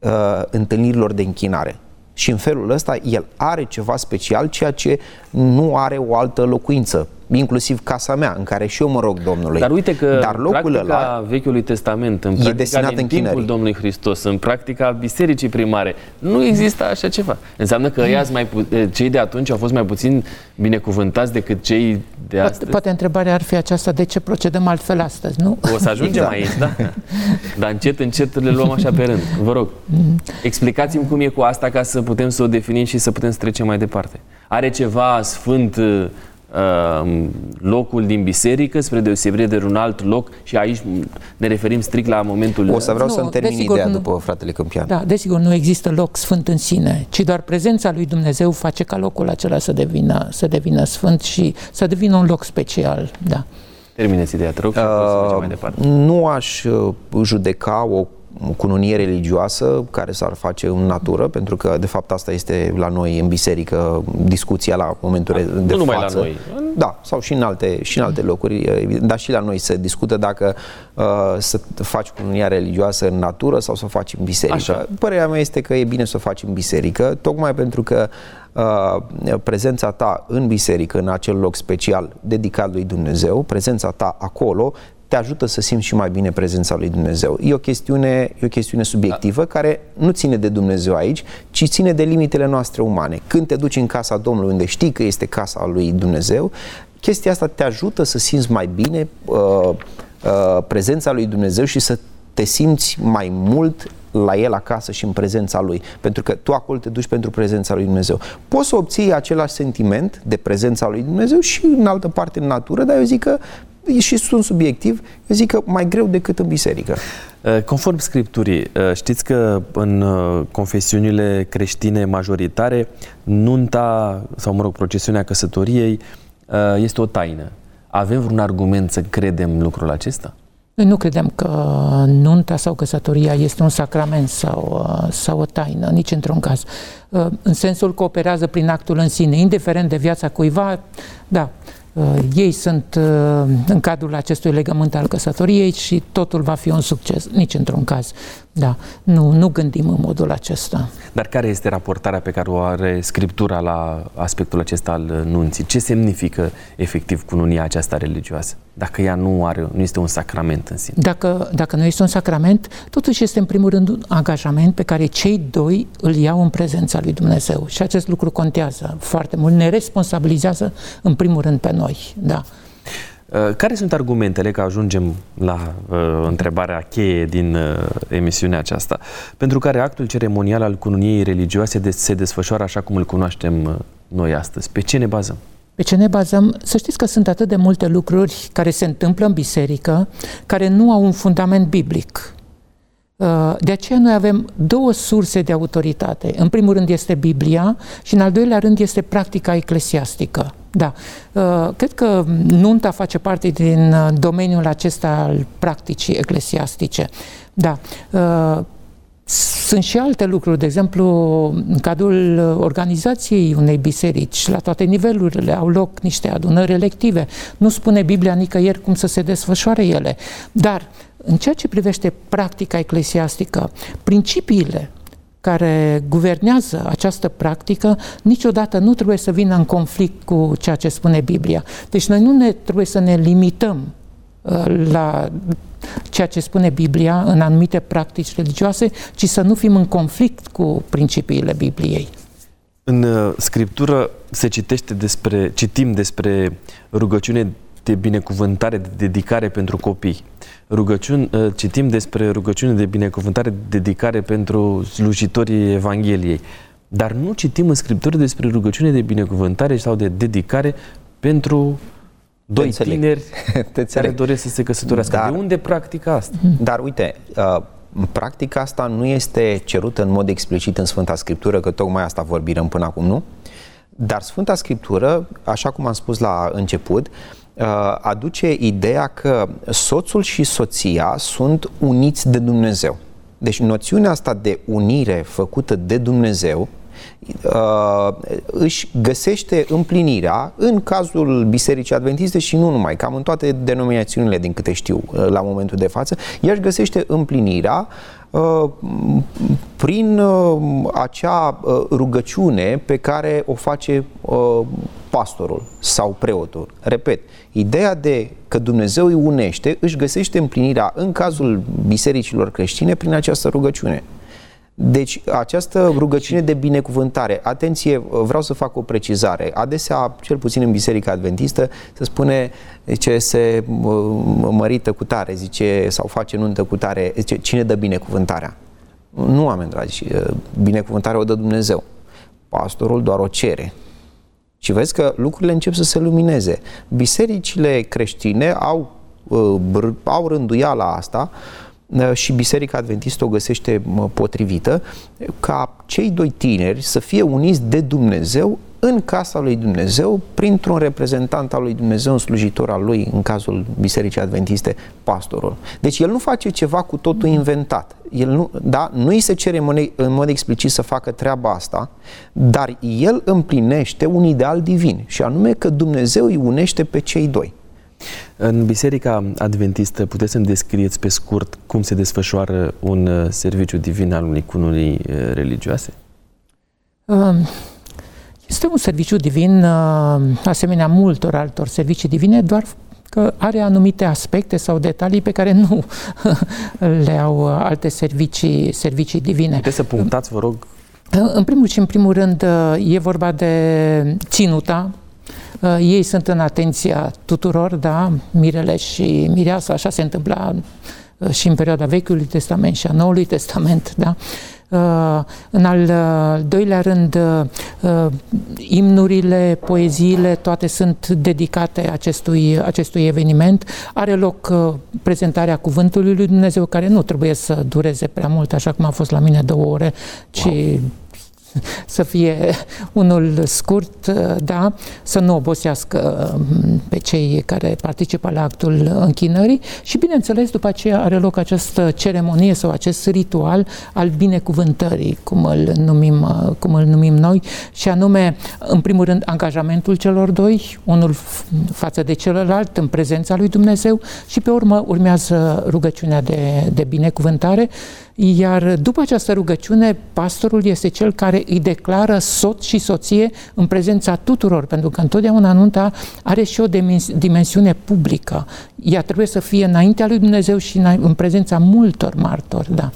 uh, întâlnirilor de închinare. Și în felul ăsta el are ceva special, ceea ce nu are o altă locuință inclusiv casa mea, în care și eu mă rog Domnului. Dar uite că Dar locul ăla Vechiului Testament, în practica destinat din timpul Domnului Hristos, în practica bisericii primare, nu există așa ceva. Înseamnă că mai pu- cei de atunci au fost mai puțin binecuvântați decât cei de astăzi? Poate, poate întrebarea ar fi aceasta, de ce procedăm altfel astăzi, nu? O să ajungem exact. aici, da? Dar încet, încet le luăm așa pe rând. Vă rog, explicați-mi cum e cu asta ca să putem să o definim și să putem să trecem mai departe. Are ceva sfânt Uh, locul din biserică spre deosebire de un alt loc și aici ne referim strict la momentul... O să vreau nu, să-mi termin desigur, ideea nu, după fratele Câmpian. Da, desigur, nu există loc sfânt în sine, ci doar prezența lui Dumnezeu face ca locul acela să devină, să devină sfânt și să devină un loc special, da. Termineți ideea, te rog, și uh, să mai departe. Nu aș uh, judeca o cununie religioasă care s-ar face în natură, pentru că de fapt asta este la noi în biserică discuția la momentul da, de nu față. Numai la noi. Da, sau și în alte, și în alte locuri, dar și la noi se discută dacă uh, să faci cununia religioasă în natură sau să o faci în biserică. Așa. Părerea mea este că e bine să o faci în biserică, tocmai pentru că uh, prezența ta în biserică, în acel loc special dedicat lui Dumnezeu, prezența ta acolo te ajută să simți și mai bine prezența lui Dumnezeu. E o chestiune, e o chestiune subiectivă da. care nu ține de Dumnezeu aici, ci ține de limitele noastre umane. Când te duci în casa Domnului, unde știi că este casa lui Dumnezeu, chestia asta te ajută să simți mai bine uh, uh, prezența lui Dumnezeu și să te simți mai mult la el acasă și în prezența lui, pentru că tu acolo te duci pentru prezența lui Dumnezeu. Poți să obții același sentiment de prezența lui Dumnezeu și în altă parte în natură, dar eu zic că și sunt subiectiv, eu zic că mai greu decât în biserică. Uh, conform Scripturii, uh, știți că în uh, confesiunile creștine majoritare, nunta, sau mă rog, procesiunea căsătoriei este o taină. Avem vreun argument să credem lucrul acesta? Noi nu credem că nunta sau căsătoria este un sacrament sau, sau o taină, nici într-un caz. În sensul că operează prin actul în sine, indiferent de viața cuiva, da, Uh, ei sunt uh, în cadrul acestui legământ al căsătoriei și totul va fi un succes, nici într-un caz. Da, nu, nu gândim în modul acesta. Dar care este raportarea pe care o are Scriptura la aspectul acesta al nunții? Ce semnifică efectiv cununia aceasta religioasă? Dacă ea nu, are, nu este un sacrament în sine. Dacă, dacă nu este un sacrament, totuși este în primul rând un angajament pe care cei doi îl iau în prezența lui Dumnezeu. Și acest lucru contează foarte mult, ne responsabilizează în primul rând pe noi. Da. Uh, care sunt argumentele, că ajungem la uh, întrebarea cheie din uh, emisiunea aceasta, pentru care actul ceremonial al cununiei religioase de- se desfășoară așa cum îl cunoaștem uh, noi astăzi? Pe ce ne bazăm? Pe ce ne bazăm? Să știți că sunt atât de multe lucruri care se întâmplă în biserică, care nu au un fundament biblic. Uh, de aceea noi avem două surse de autoritate. În primul rând este Biblia și în al doilea rând este practica eclesiastică. Da. Uh, cred că nunta face parte din uh, domeniul acesta al practicii eclesiastice. Da. Sunt și alte lucruri, de exemplu, în cadrul organizației unei biserici, la toate nivelurile, au loc niște adunări elective. Nu spune Biblia nicăieri cum să se desfășoare ele. Dar, în ceea ce privește practica eclesiastică, principiile care guvernează această practică niciodată nu trebuie să vină în conflict cu ceea ce spune Biblia. Deci noi nu ne trebuie să ne limităm uh, la ceea ce spune Biblia în anumite practici religioase, ci să nu fim în conflict cu principiile Bibliei. În uh, Scriptură se citește despre, citim despre rugăciune de binecuvântare, de dedicare pentru copii. Rugăciuni, uh, citim despre rugăciune de binecuvântare, de dedicare pentru slujitorii Evangheliei. Dar nu citim în Scriptură despre rugăciune de binecuvântare sau de dedicare pentru doi Te tineri Te care doresc să se căsătorească. Dar, de unde practica asta? Dar uite, uh, practica asta nu este cerută în mod explicit în Sfânta Scriptură, că tocmai asta vorbim până acum, nu? Dar Sfânta Scriptură, așa cum am spus la început, uh, aduce ideea că soțul și soția sunt uniți de Dumnezeu. Deci noțiunea asta de unire făcută de Dumnezeu uh, își găsește împlinirea în cazul Bisericii Adventiste și nu numai, cam în toate denominațiunile din câte știu uh, la momentul de față, ea își găsește împlinirea uh, prin uh, acea uh, rugăciune pe care o face uh, pastorul sau preotul. Repet, ideea de că Dumnezeu îi unește își găsește împlinirea în cazul bisericilor creștine prin această rugăciune. Deci această rugăciune de binecuvântare, atenție, vreau să fac o precizare. Adesea, cel puțin în Biserica Adventistă, se spune ce se mărită cu tare, zice, sau face nuntă cu tare, zice, cine dă binecuvântarea? Nu, oameni dragi, binecuvântarea o dă Dumnezeu. Pastorul doar o cere. Și vezi că lucrurile încep să se lumineze. Bisericile creștine au, au rânduiala asta și Biserica Adventistă o găsește potrivită, ca cei doi tineri să fie uniți de Dumnezeu în casa lui Dumnezeu, printr-un reprezentant al lui Dumnezeu, un slujitor al lui, în cazul Bisericii Adventiste, pastorul. Deci el nu face ceva cu totul inventat. El nu, da, nu îi se cere în mod explicit să facă treaba asta, dar el împlinește un ideal divin, și anume că Dumnezeu îi unește pe cei doi. În Biserica Adventistă puteți să-mi descrieți pe scurt cum se desfășoară un uh, serviciu divin al unei cununii uh, religioase? Um, este un serviciu divin uh, asemenea multor altor servicii divine, doar că are anumite aspecte sau detalii pe care nu le au alte servicii, servicii divine. Puteți să punctați, vă rog? În primul și în primul rând e vorba de ținuta Uh, ei sunt în atenția tuturor, da, mirele și mireasa, așa se întâmpla uh, și în perioada Vechiului Testament și a Noului Testament, da? Uh, în al doilea rând, imnurile, poeziile, toate sunt dedicate acestui, acestui eveniment. Are loc prezentarea Cuvântului lui Dumnezeu, care nu trebuie să dureze prea mult, așa cum a fost la mine două ore, ci wow să fie unul scurt, da, să nu obosească um, pe cei care participă la actul închinării și, bineînțeles, după aceea are loc această ceremonie sau acest ritual al binecuvântării, cum îl numim, uh, cum îl numim noi, și anume, în primul rând, angajamentul celor doi, unul față de celălalt, în prezența lui Dumnezeu și, pe urmă, urmează rugăciunea de, de binecuvântare iar după această rugăciune, pastorul este cel care îi declară soț și soție în prezența tuturor, pentru că întotdeauna nunta are și o dimensiune publică. Ea trebuie să fie înaintea lui Dumnezeu și în prezența multor martori, da.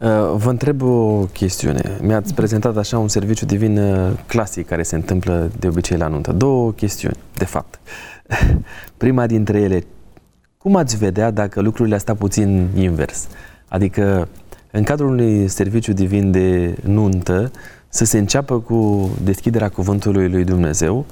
Uh, vă întreb o chestiune. Mi-ați prezentat așa un serviciu divin uh, clasic care se întâmplă de obicei la nuntă. Două chestiuni, de fapt. Prima dintre ele, cum ați vedea dacă lucrurile astea puțin invers? Adică, în cadrul unui serviciu divin de nuntă, să se înceapă cu deschiderea cuvântului lui Dumnezeu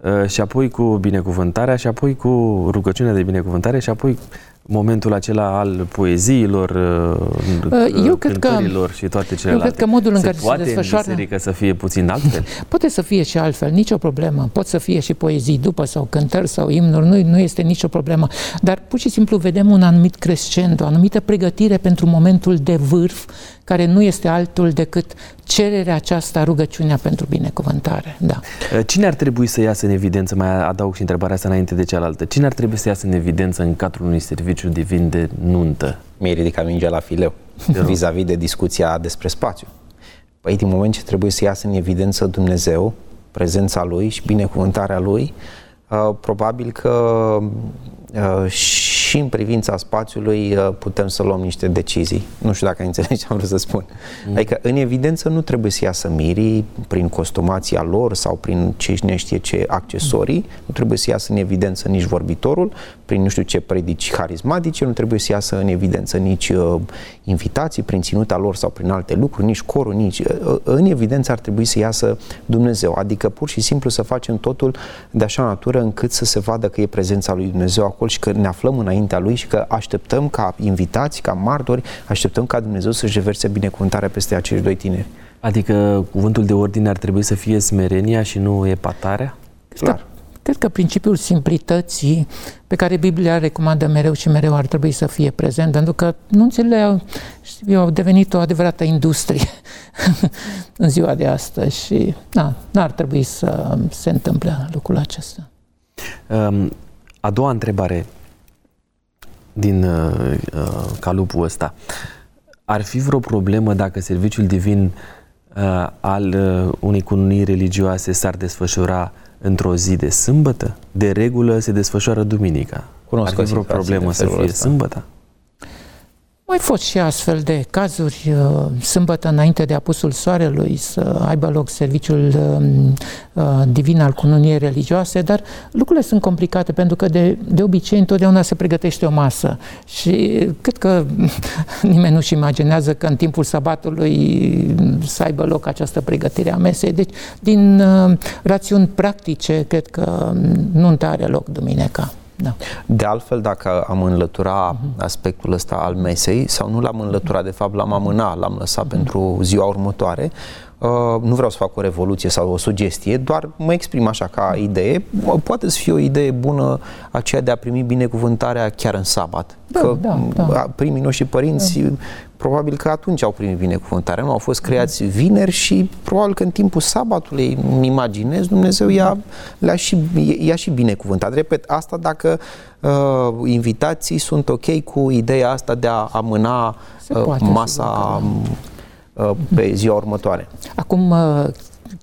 uh, și apoi cu binecuvântarea și apoi cu rugăciunea de binecuvântare și apoi momentul acela al poeziilor, uh, uh, eu cred că, și toate celelalte. Eu cred că modul în se care poate se desfășoară... în biserică să fie puțin altfel? Poate să fie și altfel, nicio problemă. Pot să fie și poezii după sau cântări sau imnuri, nu, nu este nicio problemă. Dar pur și simplu vedem un anumit crescendo, o anumită pregătire pentru momentul de vârf care nu este altul decât cererea aceasta, rugăciunea pentru binecuvântare. Da. Cine ar trebui să iasă în evidență, mai adaug și întrebarea asta înainte de cealaltă, cine ar trebui să iasă în evidență în cadrul unui serviciu divin de nuntă? Mi-ai ridicat mingea la fileu vis-a-vis de discuția despre spațiu. Păi din moment ce trebuie să iasă în evidență Dumnezeu, prezența Lui și binecuvântarea Lui, uh, probabil că uh, și în privința spațiului uh, putem să luăm niște decizii. Nu știu dacă înțelegi ce am vrut să spun. Mm. Adică, în evidență, nu trebuie să iasă mirii prin costumația lor sau prin cine știe ce accesorii, mm. nu trebuie să iasă în evidență nici vorbitorul, prin nu știu ce predici harismatice, nu trebuie să iasă în evidență nici uh, invitații prin ținuta lor sau prin alte lucruri, nici corul, nici... Uh, uh, în evidență ar trebui să iasă Dumnezeu, adică pur și simplu să facem totul de așa natură încât să se vadă că e prezența lui Dumnezeu acolo și că ne aflăm înaintea lui și că așteptăm ca invitați, ca martori, așteptăm ca Dumnezeu să-și reverse binecuvântarea peste acești doi tineri. Adică cuvântul de ordine ar trebui să fie smerenia și nu epatarea? Clar. Cred că principiul simplității pe care Biblia recomandă mereu și mereu ar trebui să fie prezent, pentru că nunțile au, știu, au devenit o adevărată industrie în ziua de astăzi și na, n-ar trebui să se întâmple lucrul acesta. Um, a doua întrebare din uh, uh, calupul ăsta. Ar fi vreo problemă dacă serviciul divin uh, al uh, unei cununii religioase s-ar desfășura într-o zi de sâmbătă? De regulă se desfășoară duminica. Cunosc Ar fi vreo problemă să fie ăsta. sâmbătă? Mai fost și astfel de cazuri, uh, sâmbătă înainte de apusul soarelui să aibă loc serviciul um, uh, divin al cununiei religioase, dar lucrurile sunt complicate pentru că de, de obicei întotdeauna se pregătește o masă și cred că nimeni nu-și imaginează că în timpul sabatului să aibă loc această pregătire a mesei. Deci, din uh, rațiuni practice, cred că nu are loc duminica. Da. De altfel, dacă am înlătura uh-huh. aspectul ăsta al mesei, sau nu l-am înlăturat, de fapt l-am amânat, l-am lăsat uh-huh. pentru ziua următoare, Uh, nu vreau să fac o revoluție sau o sugestie, doar mă exprim așa ca idee. Poate să fie o idee bună aceea de a primi binecuvântarea chiar în sabat. Da, că da, da. primii noștri părinți da. probabil că atunci au primit binecuvântarea, nu au fost creați vineri și probabil că în timpul sabatului, îmi imaginez, Dumnezeu i-a, le-a și, i-a și binecuvântat. Repet, asta dacă uh, invitații sunt ok cu ideea asta de a amâna uh, masa Uh, pe ziua următoare. Acum, uh,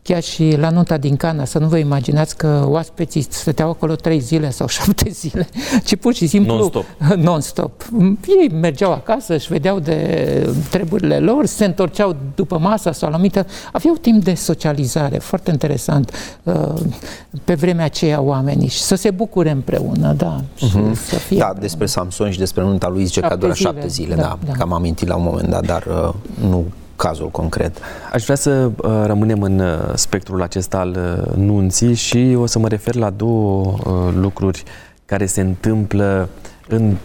chiar și la nota din Cana, să nu vă imaginați că oaspeții stăteau acolo trei zile sau șapte zile, ci pur și simplu non-stop. non-stop. Ei mergeau acasă, își vedeau de treburile lor, se întorceau după masa sau la mită, aveau timp de socializare, foarte interesant uh, pe vremea aceea oamenii și să se bucure împreună, da. Uh-huh. să fie da, despre Samson și despre nunta lui zice că a durat șapte zile, da, da, da. că am amintit la un moment dat, dar nu cazul concret. Aș vrea să uh, rămânem în uh, spectrul acesta al uh, nunții și o să mă refer la două lucruri care se întâmplă în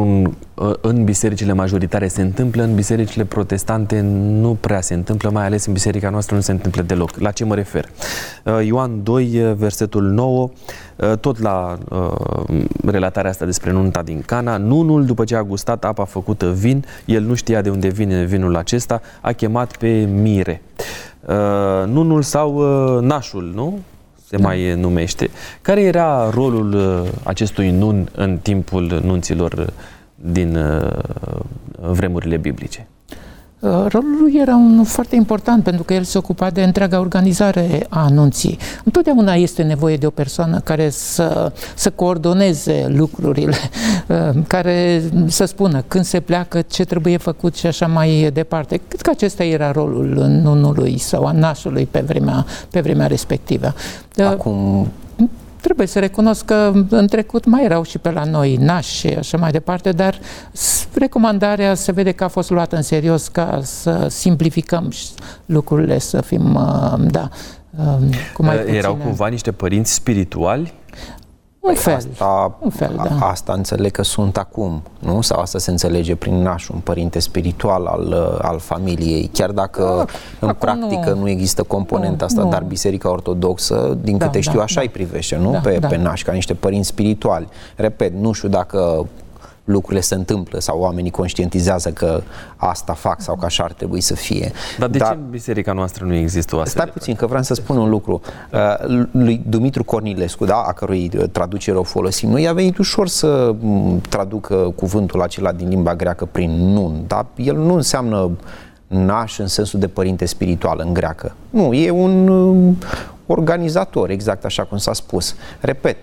într-un, în bisericile majoritare se întâmplă, în bisericile protestante nu prea se întâmplă, mai ales în biserica noastră nu se întâmplă deloc. La ce mă refer? Ioan 2, versetul 9, tot la relatarea asta despre nunta din Cana, nunul, după ce a gustat apa făcută vin, el nu știa de unde vine vinul acesta, a chemat pe mire. Nunul sau nașul, nu? Se mai numește. Care era rolul uh, acestui nun în timpul nunților uh, din uh, vremurile biblice? Rolul lui era unul foarte important pentru că el se ocupa de întreaga organizare a anunții. Întotdeauna este nevoie de o persoană care să, să coordoneze lucrurile, care să spună când se pleacă, ce trebuie făcut și așa mai departe. Cred că acesta era rolul nunului sau a nașului pe vremea, pe vremea respectivă. Acum Trebuie să recunosc că în trecut mai erau și pe la noi nași și așa mai departe, dar recomandarea se vede că a fost luată în serios ca să simplificăm lucrurile, să fim, uh, da, um, cu mai puține. Erau cumva niște părinți spirituali un păi fel, asta, un fel, da. Asta înțeleg că sunt acum, nu? Sau asta se înțelege prin nașul, un părinte spiritual al, al familiei, chiar dacă da, în practică nu, nu există componenta nu, asta, nu. dar Biserica Ortodoxă, din da, câte știu, da, așa da. îi privește, nu? Da, pe, da. pe naș, ca niște părinți spirituali. Repet, nu știu dacă lucrurile se întâmplă sau oamenii conștientizează că asta fac sau că așa ar trebui să fie. Dar de Dar, ce în biserica noastră nu există o astfel Stai puțin, că vreau să spun un lucru. Uh, lui Dumitru Cornilescu, da, a cărui uh, traducere o folosim noi, a venit ușor să mm, traducă cuvântul acela din limba greacă prin nun, da? El nu înseamnă naș în sensul de părinte spiritual în greacă. Nu, e un organizator, exact așa cum s-a spus. Repet,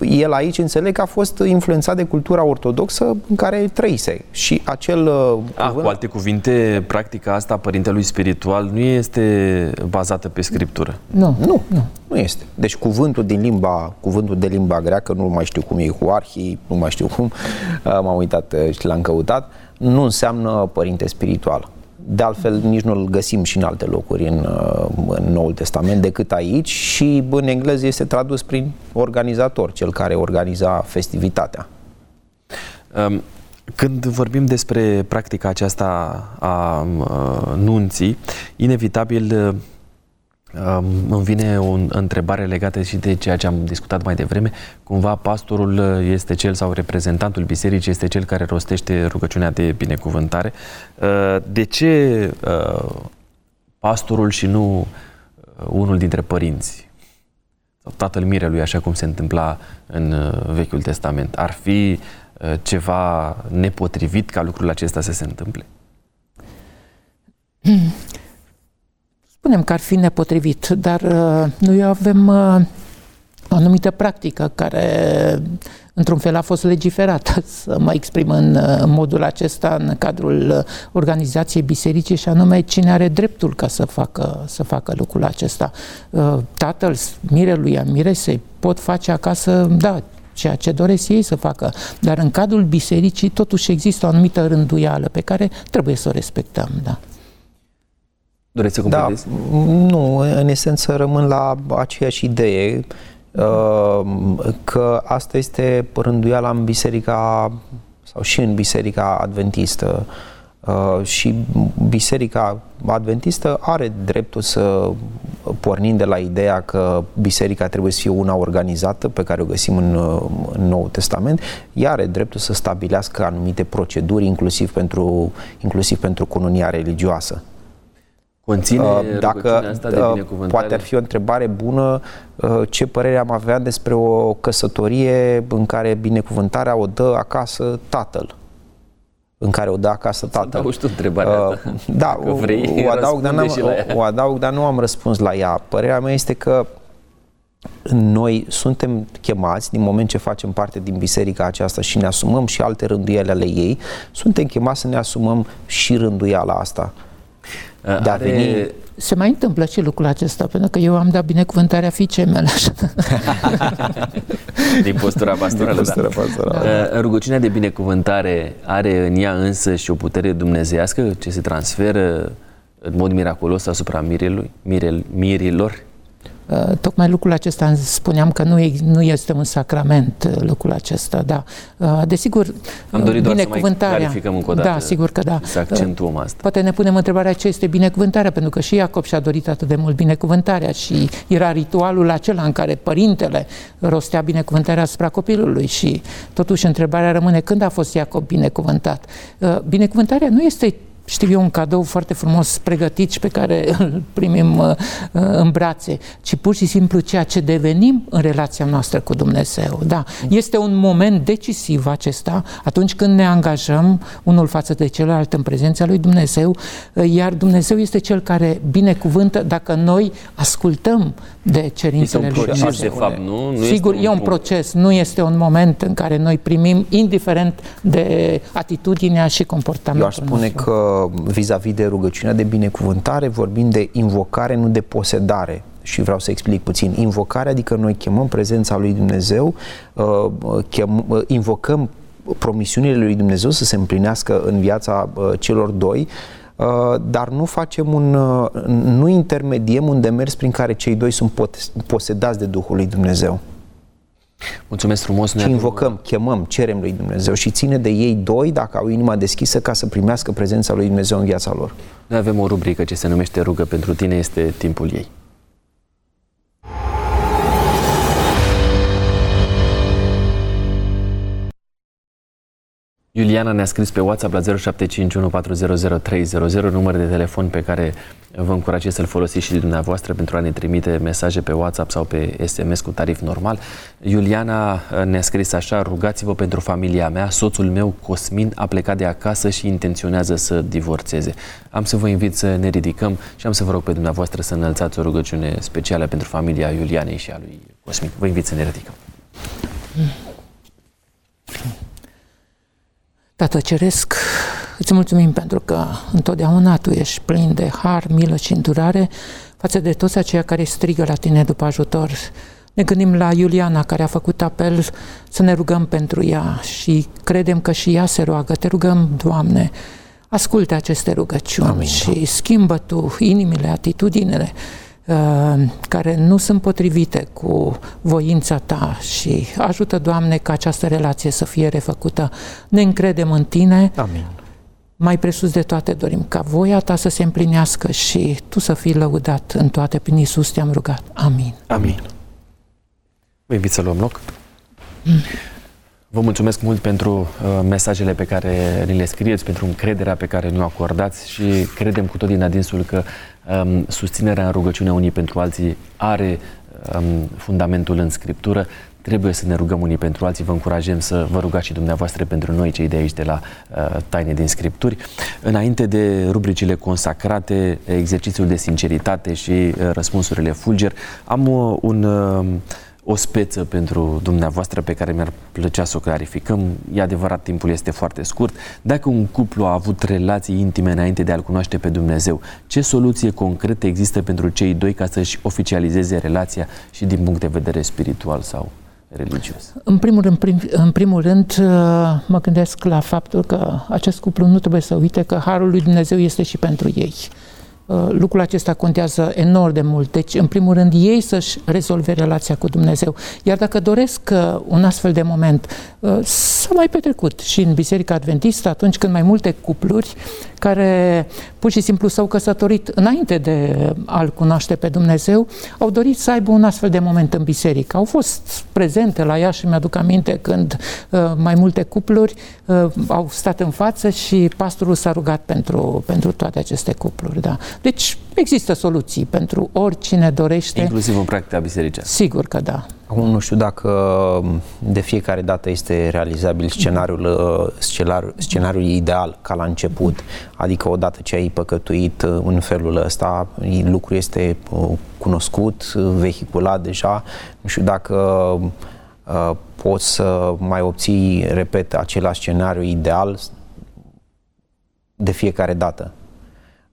el aici înțeleg că a fost influențat de cultura ortodoxă în care trăise și acel uh, a, cuvânt... Cu alte cuvinte, practica asta a părintelui spiritual nu este bazată pe scriptură. Nu, nu, nu, nu este. Deci cuvântul din limba, cuvântul de limba greacă, nu mai știu cum e cu arhii, nu mai știu cum, m-am uitat uh, și l-am căutat, nu înseamnă părinte spiritual. De altfel, nici nu îl găsim și în alte locuri în, uh, în Noul Testament decât aici și în engleză este tradus prin organizator, cel care organiza festivitatea. Um, când vorbim despre practica aceasta a, a uh, nunții, inevitabil uh, îmi vine o întrebare legată și de ceea ce am discutat mai devreme. Cumva pastorul este cel sau reprezentantul bisericii este cel care rostește rugăciunea de binecuvântare. Uh, de ce uh, pastorul și nu uh, unul dintre părinți? Sau tatăl mirelui, așa cum se întâmpla în Vechiul Testament. Ar fi ceva nepotrivit ca lucrul acesta să se întâmple? Hmm spunem că ar fi nepotrivit, dar uh, noi avem uh, o anumită practică care într-un fel a fost legiferată, să mă exprim în, uh, în modul acesta în cadrul organizației bisericii și anume cine are dreptul ca să facă, să facă lucrul acesta. Tatăl mirelui, a miresei pot face acasă, da, ceea ce doresc ei să facă, dar în cadrul bisericii totuși există o anumită rânduială pe care trebuie să o respectăm, da. Doreți să da, completezi? Da, nu, în esență rămân la aceeași idee uh, că asta este rânduiala în biserica sau și în biserica adventistă uh, și biserica adventistă are dreptul să pornind de la ideea că biserica trebuie să fie una organizată pe care o găsim în, în Noul Testament, ea are dreptul să stabilească anumite proceduri inclusiv pentru, inclusiv pentru cununia religioasă. Conține uh, dacă asta de uh, poate ar fi o întrebare bună uh, ce părere am avea despre o căsătorie în care binecuvântarea o dă acasă tatăl? În care o dă acasă tatăl. Să tu întrebarea uh, Da, o, vrei, o, adaug, dar n-am, o, o adaug, dar nu am răspuns la ea. Părerea mea este că noi suntem chemați, din moment ce facem parte din biserica aceasta și ne asumăm și alte rânduiele ale ei, suntem chemați să ne asumăm și rânduiala asta de a veni... Se mai întâmplă și lucrul acesta, pentru că eu am dat binecuvântarea fiicei mele. Din postura pastorală, Din postura da. pastorală. Da. Rugăciunea de binecuvântare are în ea însă și o putere dumnezeiască ce se transferă în mod miraculos asupra mirelui, mirel, mirilor Uh, tocmai lucrul acesta spuneam că nu, nu este un sacrament uh, lucrul acesta, da. Uh, desigur, Am dorit doar binecuvântarea. Să mai clarificăm încă o dată. Da, sigur că da. Să accentuăm asta. Poate ne punem întrebarea ce este binecuvântarea, pentru că și Iacob și-a dorit atât de mult binecuvântarea și era ritualul acela în care părintele rostea binecuvântarea asupra copilului și totuși întrebarea rămâne când a fost Iacob binecuvântat. Binecuvântarea nu este știu eu, un cadou foarte frumos pregătit și pe care îl primim uh, uh, în brațe, ci pur și simplu ceea ce devenim în relația noastră cu Dumnezeu. Da, este un moment decisiv acesta atunci când ne angajăm unul față de celălalt în prezența lui Dumnezeu, uh, iar Dumnezeu este cel care binecuvântă dacă noi ascultăm de cerințele lui Dumnezeu. de fapt, nu? nu Sigur, e un, un proces, nu este un moment în care noi primim, indiferent de atitudinea și comportamentul Eu aș spune nostru. că vis-a-vis de rugăciunea de binecuvântare, vorbim de invocare, nu de posedare. Și vreau să explic puțin. Invocare, adică noi chemăm prezența lui Dumnezeu, uh, chem, uh, invocăm promisiunile lui Dumnezeu să se împlinească în viața uh, celor doi, dar nu facem un, nu intermediem un demers prin care cei doi sunt posedați de Duhul lui Dumnezeu. Mulțumesc frumos. Și invocăm, chemăm, cerem lui Dumnezeu și ține de ei doi dacă au inima deschisă ca să primească prezența lui Dumnezeu în viața lor. Noi avem o rubrică ce se numește Rugă pentru tine, este timpul ei. Iuliana ne-a scris pe WhatsApp la 0751400300, număr de telefon pe care vă încurajez să-l folosiți și dumneavoastră pentru a ne trimite mesaje pe WhatsApp sau pe SMS cu tarif normal. Iuliana uh, ne-a scris așa, rugați-vă pentru familia mea, soțul meu Cosmin a plecat de acasă și intenționează să divorțeze. Am să vă invit să ne ridicăm și am să vă rog pe dumneavoastră să înălțați o rugăciune specială pentru familia Iulianei și a lui Cosmin. Vă invit să ne ridicăm. Tată Ceresc, îți mulțumim pentru că întotdeauna Tu ești plin de har, milă și îndurare față de toți aceia care strigă la Tine după ajutor. Ne gândim la Iuliana care a făcut apel să ne rugăm pentru ea și credem că și ea se roagă. Te rugăm, Doamne, ascultă aceste rugăciuni Amin. și schimbă Tu inimile, atitudinile, Uh, care nu sunt potrivite cu voința ta și ajută, Doamne, ca această relație să fie refăcută. Ne încredem în Tine. Amin. Mai presus de toate dorim ca voia ta să se împlinească și tu să fii lăudat în toate. Prin Iisus te-am rugat. Amin. Amin. Vă invit să luăm loc. Mm. Vă mulțumesc mult pentru uh, mesajele pe care ni le scrieți, pentru încrederea pe care ne-o acordați și credem cu tot din adinsul că um, susținerea în rugăciune unii pentru alții are um, fundamentul în Scriptură. Trebuie să ne rugăm unii pentru alții. Vă încurajăm să vă rugați și dumneavoastră pentru noi, cei de aici, de la uh, Taine din Scripturi. Înainte de rubricile consacrate, exercițiul de sinceritate și uh, răspunsurile fulger, am uh, un... Uh, o speță pentru dumneavoastră pe care mi-ar plăcea să o clarificăm. E adevărat, timpul este foarte scurt. Dacă un cuplu a avut relații intime înainte de a-L cunoaște pe Dumnezeu, ce soluție concretă există pentru cei doi ca să-și oficializeze relația și din punct de vedere spiritual sau religios? În primul rând, prim, în primul rând uh, mă gândesc la faptul că acest cuplu nu trebuie să uite că Harul lui Dumnezeu este și pentru ei. Uh, lucrul acesta contează enorm de mult. Deci, în primul rând, ei să-și rezolve relația cu Dumnezeu. Iar dacă doresc uh, un astfel de moment, uh, s-a mai petrecut și în Biserica Adventistă, atunci când mai multe cupluri care pur și simplu s-au căsătorit înainte de a-L cunoaște pe Dumnezeu, au dorit să aibă un astfel de moment în biserică. Au fost prezente la ea și mi-aduc aminte când mai multe cupluri au stat în față și pastorul s-a rugat pentru, pentru toate aceste cupluri. Da. Deci există soluții pentru oricine dorește. Inclusiv în practica bisericească. Sigur că da. Acum nu știu dacă de fiecare dată este realizabil scenariul, uh, scenariul, scenariul ideal ca la început, adică odată ce ai păcătuit uh, în felul ăsta, lucrul este uh, cunoscut, vehiculat deja, nu știu dacă poți să mai obții, repet, același scenariu ideal de fiecare dată.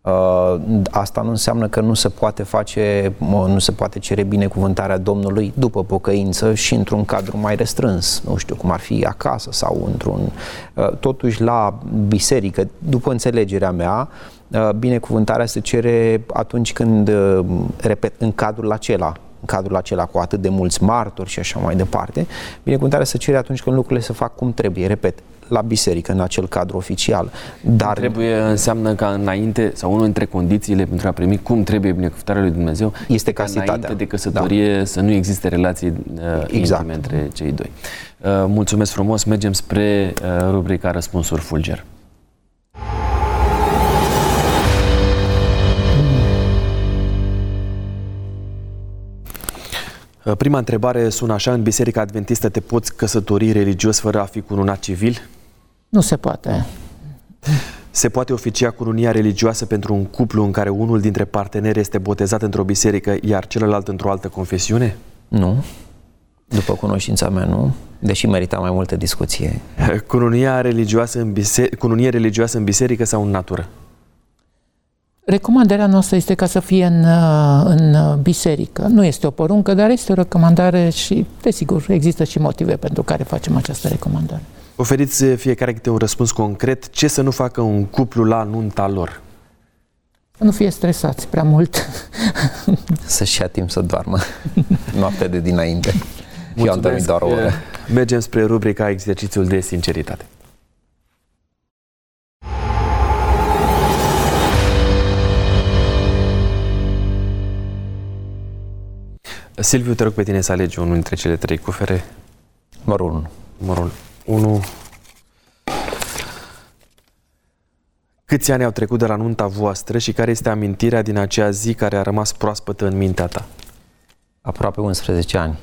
Uh, asta nu înseamnă că nu se poate face, nu se poate cere binecuvântarea Domnului după pocăință și într-un cadru mai restrâns, nu știu cum ar fi acasă sau într-un. Uh, totuși, la biserică, după înțelegerea mea, uh, binecuvântarea se cere atunci când, repet, în cadrul acela, în cadrul acela cu atât de mulți martori și așa mai departe, binecuvântarea se cere atunci când lucrurile se fac cum trebuie. Repet, la biserică, în acel cadru oficial. Dar trebuie, înseamnă ca înainte, sau unul dintre condițiile pentru a primi cum trebuie binecuvântarea lui Dumnezeu, este castitatea. Înainte de căsătorie da. să nu existe relații uh, exact. intime între cei doi. Uh, mulțumesc frumos, mergem spre uh, rubrica Răspunsuri Fulger. Uh, prima întrebare sună așa, în Biserica Adventistă te poți căsători religios fără a fi cununat civil? Nu se poate. Se poate oficia cununia religioasă pentru un cuplu în care unul dintre parteneri este botezat într-o biserică, iar celălalt într-o altă confesiune? Nu. După cunoștința mea, nu. Deși merita mai multă discuție. Cununia religioasă în, biserică, cununie religioasă în biserică sau în natură? Recomandarea noastră este ca să fie în, în biserică. Nu este o poruncă, dar este o recomandare și, desigur, există și motive pentru care facem această recomandare. Oferiți fiecare câte un răspuns concret. Ce să nu facă un cuplu la nunta lor? Să nu fie stresați prea mult. Să-și ia timp să doarmă noaptea de dinainte. Și am dormit doar o oră. Mergem spre rubrica exercițiul de sinceritate. Silviu, te rog pe tine să alegi unul dintre cele trei cufere. Numărul 1. Numărul 1. Câți ani au trecut de la nunta voastră și care este amintirea din acea zi care a rămas proaspătă în mintea ta? Aproape 11 ani.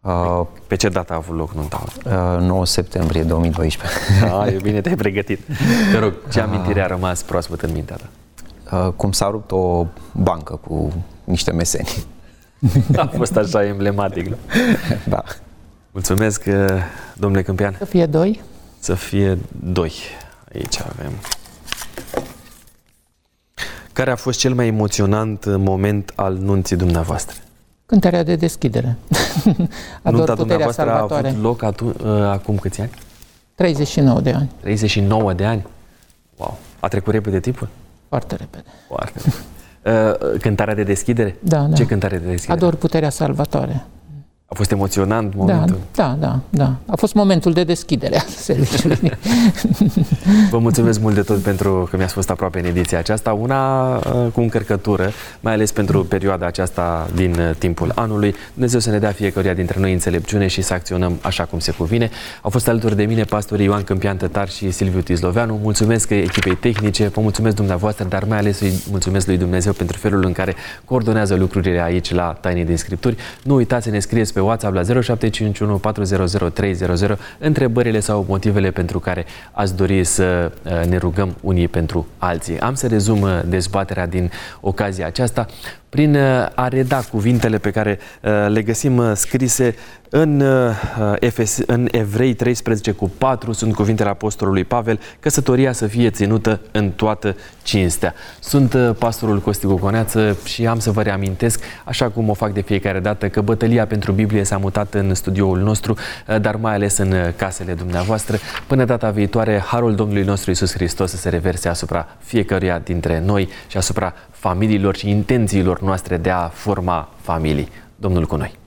Uh, Pe ce dată a avut loc nunta? Uh, 9 septembrie 2012. Ah, e bine, te-ai pregătit. Te rog, ce amintire a rămas proaspăt în mintea ta? Uh, cum s-a rupt o bancă cu niște meseni. A fost așa emblematic, nu? da. Mulțumesc, uh, domnule Câmpian. Să fie doi. Să fie doi. Aici avem. Care a fost cel mai emoționant moment al nunții dumneavoastră? Cântarea de deschidere. Ador Nunta dumneavoastră salvatoare. a avut loc atu- uh, acum câți ani? 39 de ani. 39 de ani? Wow. A trecut repede timpul? Foarte repede. Foarte repede. Uh, cântarea de deschidere? Da, da. Ce cântare de deschidere? Ador puterea salvatoare. A fost emoționant momentul? Da, da, da, da. A fost momentul de deschidere a serviciului. Vă mulțumesc mult de tot pentru că mi-ați fost aproape în ediția aceasta. Una uh, cu încărcătură, mai ales pentru perioada aceasta din uh, timpul anului. Dumnezeu să ne dea fiecare dintre noi înțelepciune și să acționăm așa cum se cuvine. Au fost alături de mine pastorii Ioan Câmpian Tătar și Silviu Tizloveanu. Mulțumesc echipei tehnice, vă mulțumesc dumneavoastră, dar mai ales îi mulțumesc lui Dumnezeu pentru felul în care coordonează lucrurile aici la Tainii din Scripturi. Nu uitați să ne scrieți pe pe WhatsApp la 0751 400 300 întrebările sau motivele pentru care ați dori să uh, ne rugăm unii pentru alții. Am să rezum uh, dezbaterea din ocazia aceasta prin uh, a reda cuvintele pe care le găsim scrise în, Efes, în Evrei 13 cu 4 sunt cuvintele Apostolului Pavel, căsătoria să fie ținută în toată cinstea. Sunt pastorul Costi Gogoneață și am să vă reamintesc, așa cum o fac de fiecare dată, că bătălia pentru Biblie s-a mutat în studioul nostru, dar mai ales în casele dumneavoastră. Până data viitoare, Harul Domnului nostru Isus Hristos să se reverse asupra fiecăruia dintre noi și asupra familiilor și intențiilor noastre de a forma familii. Domnul cu noi!